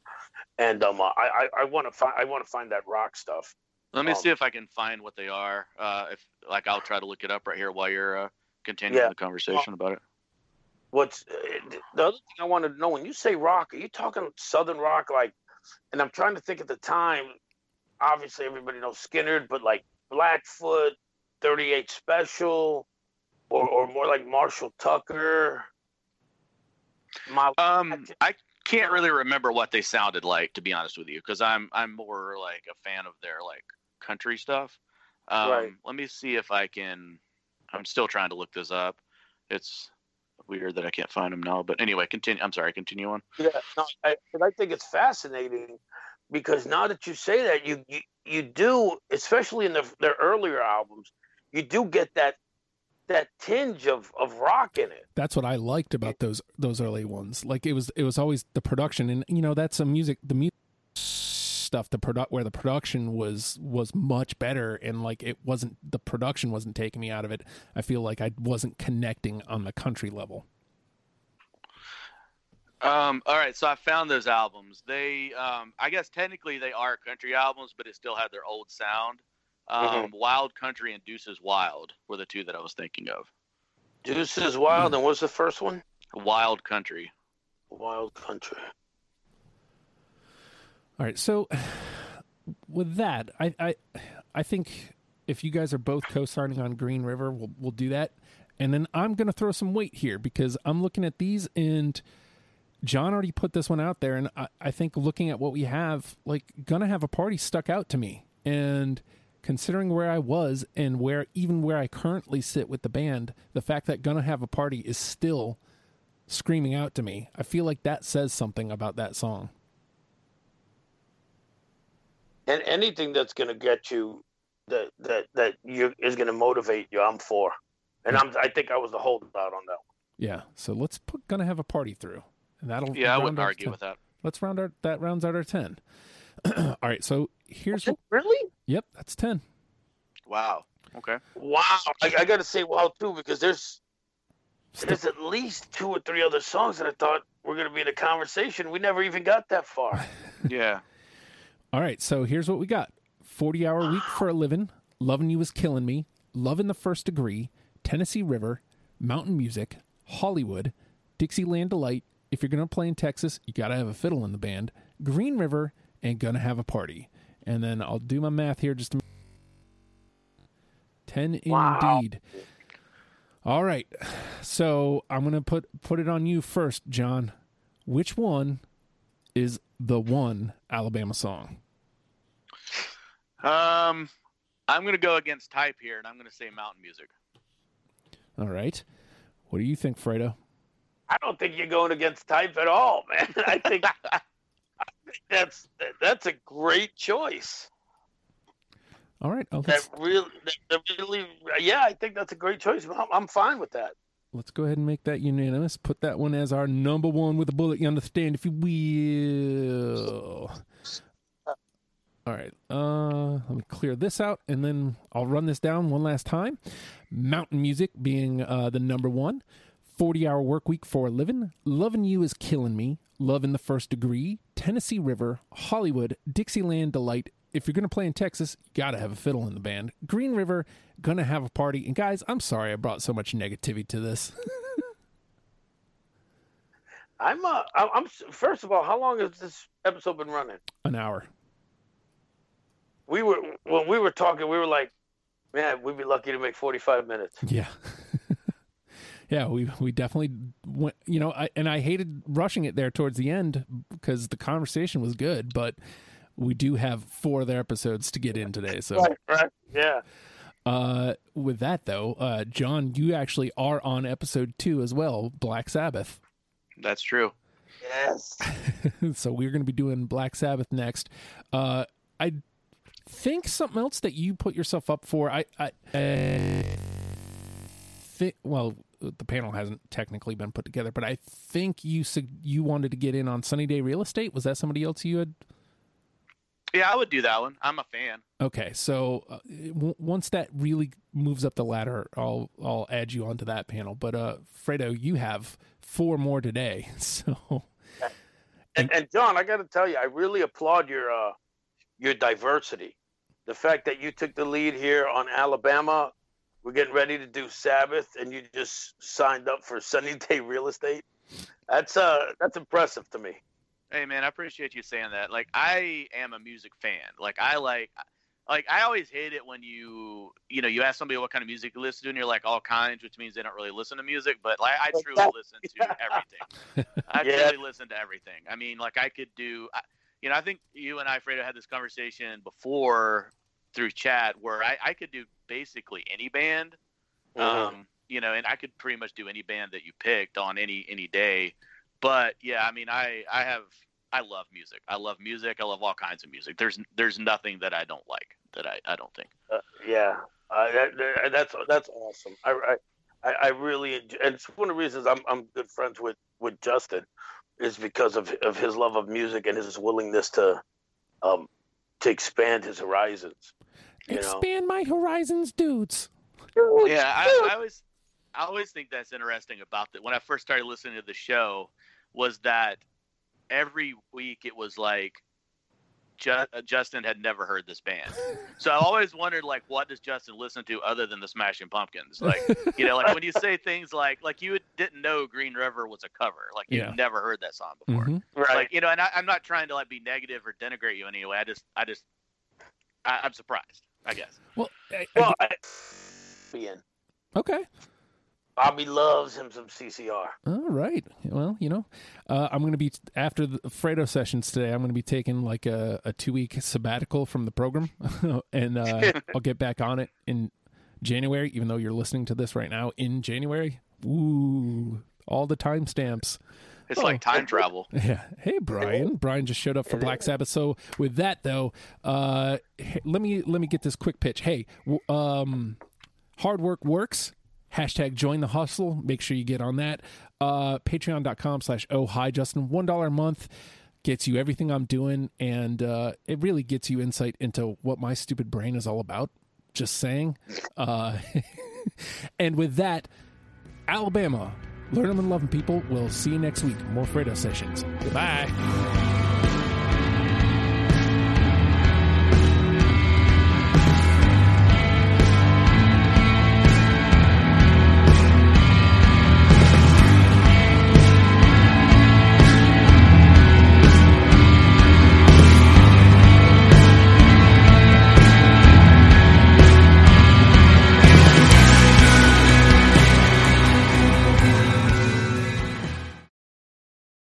and um, I I, I want to find I want to find that rock stuff. Let me Um, see if I can find what they are. Uh, if like I'll try to look it up right here while you're uh, continuing Yeah. the conversation about it. What's uh, the other thing I wanted to know when you say rock, are you talking Southern rock like? And I'm trying to think at the time. Obviously, everybody knows Skynyrd, but like Blackfoot, 38 Special, or or more like Marshall Tucker. My, Um, I can't really remember what they sounded like to be honest with you, because I'm I'm more like a fan of their like country stuff. Um, Right. Let me see if I can. I'm still trying to look this up. It's weird that I can't find them now. But anyway, continue. I'm sorry. Continue on. Yeah, no, I, I think it's fascinating because now that you say that, you you, you do, especially in the, their earlier albums, you do get that that tinge of, of rock in it. That's what I liked about those those early ones. Like it was it was always the production, and you know that's a music the music stuff the product where the production was was much better and like it wasn't the production wasn't taking me out of it i feel like i wasn't connecting on the country level Um, all right, so I found those albums. They, um, I guess technically they are country albums, but it still had their old sound. Um, Wild Country and Deuces Wild were the two that I was thinking of. Deuces Wild, and what's the first one? Wild Country. Wild Country. all right so with that i i i think if you guys are both co-signing on green river we'll we'll do that and then i'm gonna throw some weight here because i'm looking at these and John already put this one out there, and I, I think looking at what we have, like, gonna have a party stuck out to me. And considering where I was and where even where I currently sit with the band, the fact that gonna have a party is still screaming out to me. I feel like that says something about that song. And anything that's going to get you that that that you is going to motivate you, I'm for. And I'm I think I was the holdout on that one. Yeah. So let's put gonna have a party through, and that'll Yeah, I wouldn't argue 10. with that. Let's round out that rounds out our ten. All right. So here's what. Really? Yep, that's ten. Wow. Okay. Wow. I, I got to say wow too because there's there's at least two or three other songs that I thought were going to be in a conversation. We never even got that far. Yeah. All right, so here's what we got 40 hour week for a living, loving you is killing me, love in the first degree, Tennessee River, mountain music, Hollywood, Dixieland Delight. If you're going to play in Texas, you got to have a fiddle in the band, Green River, and gonna have a party. And then I'll do my math here just a 10 Wow. indeed. All right. So I'm going to put put it on you first, John. Which one is the one Alabama song? Um, I'm gonna go against type here, and I'm gonna say mountain music. All right. What do you think, Fredo? I don't think you're going against type at all, man. I think, I think that's that's a great choice. All right. Oh, That really, that, really, yeah, I think that's a great choice. I'm, I'm fine with that. let's go ahead and make that unanimous. Put that one as our number one with a bullet. You understand, if you will. All right. Uh, let me clear this out, and then I'll run this down one last time. Mountain music being uh, the number one. 40 hour work week for a living. Loving you is killing me. Love in the first degree. Tennessee River. Hollywood. Dixieland Delight. If you're going to play in Texas, you got to have a fiddle in the band. Green River. Gonna have a party. And guys, I'm sorry I brought so much negativity to this. I'm, uh, I'm. First of all, how long has this episode been running? An hour. We were when we were talking, we were like, man, we'd be lucky to make 45 minutes. Yeah. Yeah, we we definitely went, you know, I, and I hated rushing it there towards the end because the conversation was good, but we do have four other episodes to get in today. So, Right, right, yeah. uh, with that though, uh, John, you actually are on episode two as well, Black Sabbath. That's true. Yes. so we're going to be doing Black Sabbath next. Uh, I think something else that you put yourself up for. I, I uh, think. Well, the panel hasn't technically been put together, but I think you said you wanted to get in on Sunny Day Real Estate. Was that somebody else you had? Yeah, I would do that one. I'm a fan. Okay, so uh, w- once that really moves up the ladder, I'll I'll add you onto that panel. But uh, Fredo, you have four more today, so. And, and John, I got to tell you, I really applaud your uh, your diversity. The fact that you took the lead here on Alabama, we're getting ready to do Sabbath, and you just signed up for Sunny Day Real Estate. That's uh that's impressive to me. Hey man, I appreciate you saying that. Like I am a music fan. Like I like like I always hate it when you you know you ask somebody what kind of music you listen to and you're like all kinds, which means they don't really listen to music. But like I truly listen to everything. I yeah. truly listen to everything. I mean, like I could do. You know, I think you and I, Fredo, had this conversation before through chat where I, I could do basically any band. Mm-hmm. Um, you know, and I could pretty much do any band that you picked on any any day. But yeah, I mean, I I have I love music. I love music. I love all kinds of music. There's there's nothing that I don't like that I I don't think. Uh, yeah, uh, that, that's that's awesome. I, I I really and it's one of the reasons I'm I'm good friends with with Justin is because of of his love of music and his willingness to um to expand his horizons. Expand know? my horizons, dudes. Yeah, I, I always I always think that's interesting about that. When I first started listening to the show, was that every week it was like uh, Justin had never heard this band. So I always wondered like what does Justin listen to other than the Smashing Pumpkins? Like you know, like when you say things like like you didn't know Green River was a cover, like you've yeah. never heard that song before, mm-hmm. right? Like you know, and I, am not trying to like be negative or denigrate you in any way. I just I just I, am surprised. I guess. Well, I, well, I, okay. Bobby loves him some CCR. All right. Well, you know, uh, I'm going to be after the Fredo sessions today. I'm going to be taking like a, a two week sabbatical from the program, and uh, I'll get back on it in January. Even though you're listening to this right now in January, ooh, all the timestamps. It's oh. like time travel. Yeah. Hey, Brian. Brian just showed up for Black Sabbath. So with that though, uh, let me let me get this quick pitch. Hey, um, hard work works hashtag join the hustle. Make sure you get on that. Uh patreon.com slash oh hi justin. One dollar a month gets you everything i'm doing and uh it really gets you insight into what my stupid brain is all about. Just saying. Uh and with that alabama learn them and love them people. We'll see you next week. More fredo sessions. Goodbye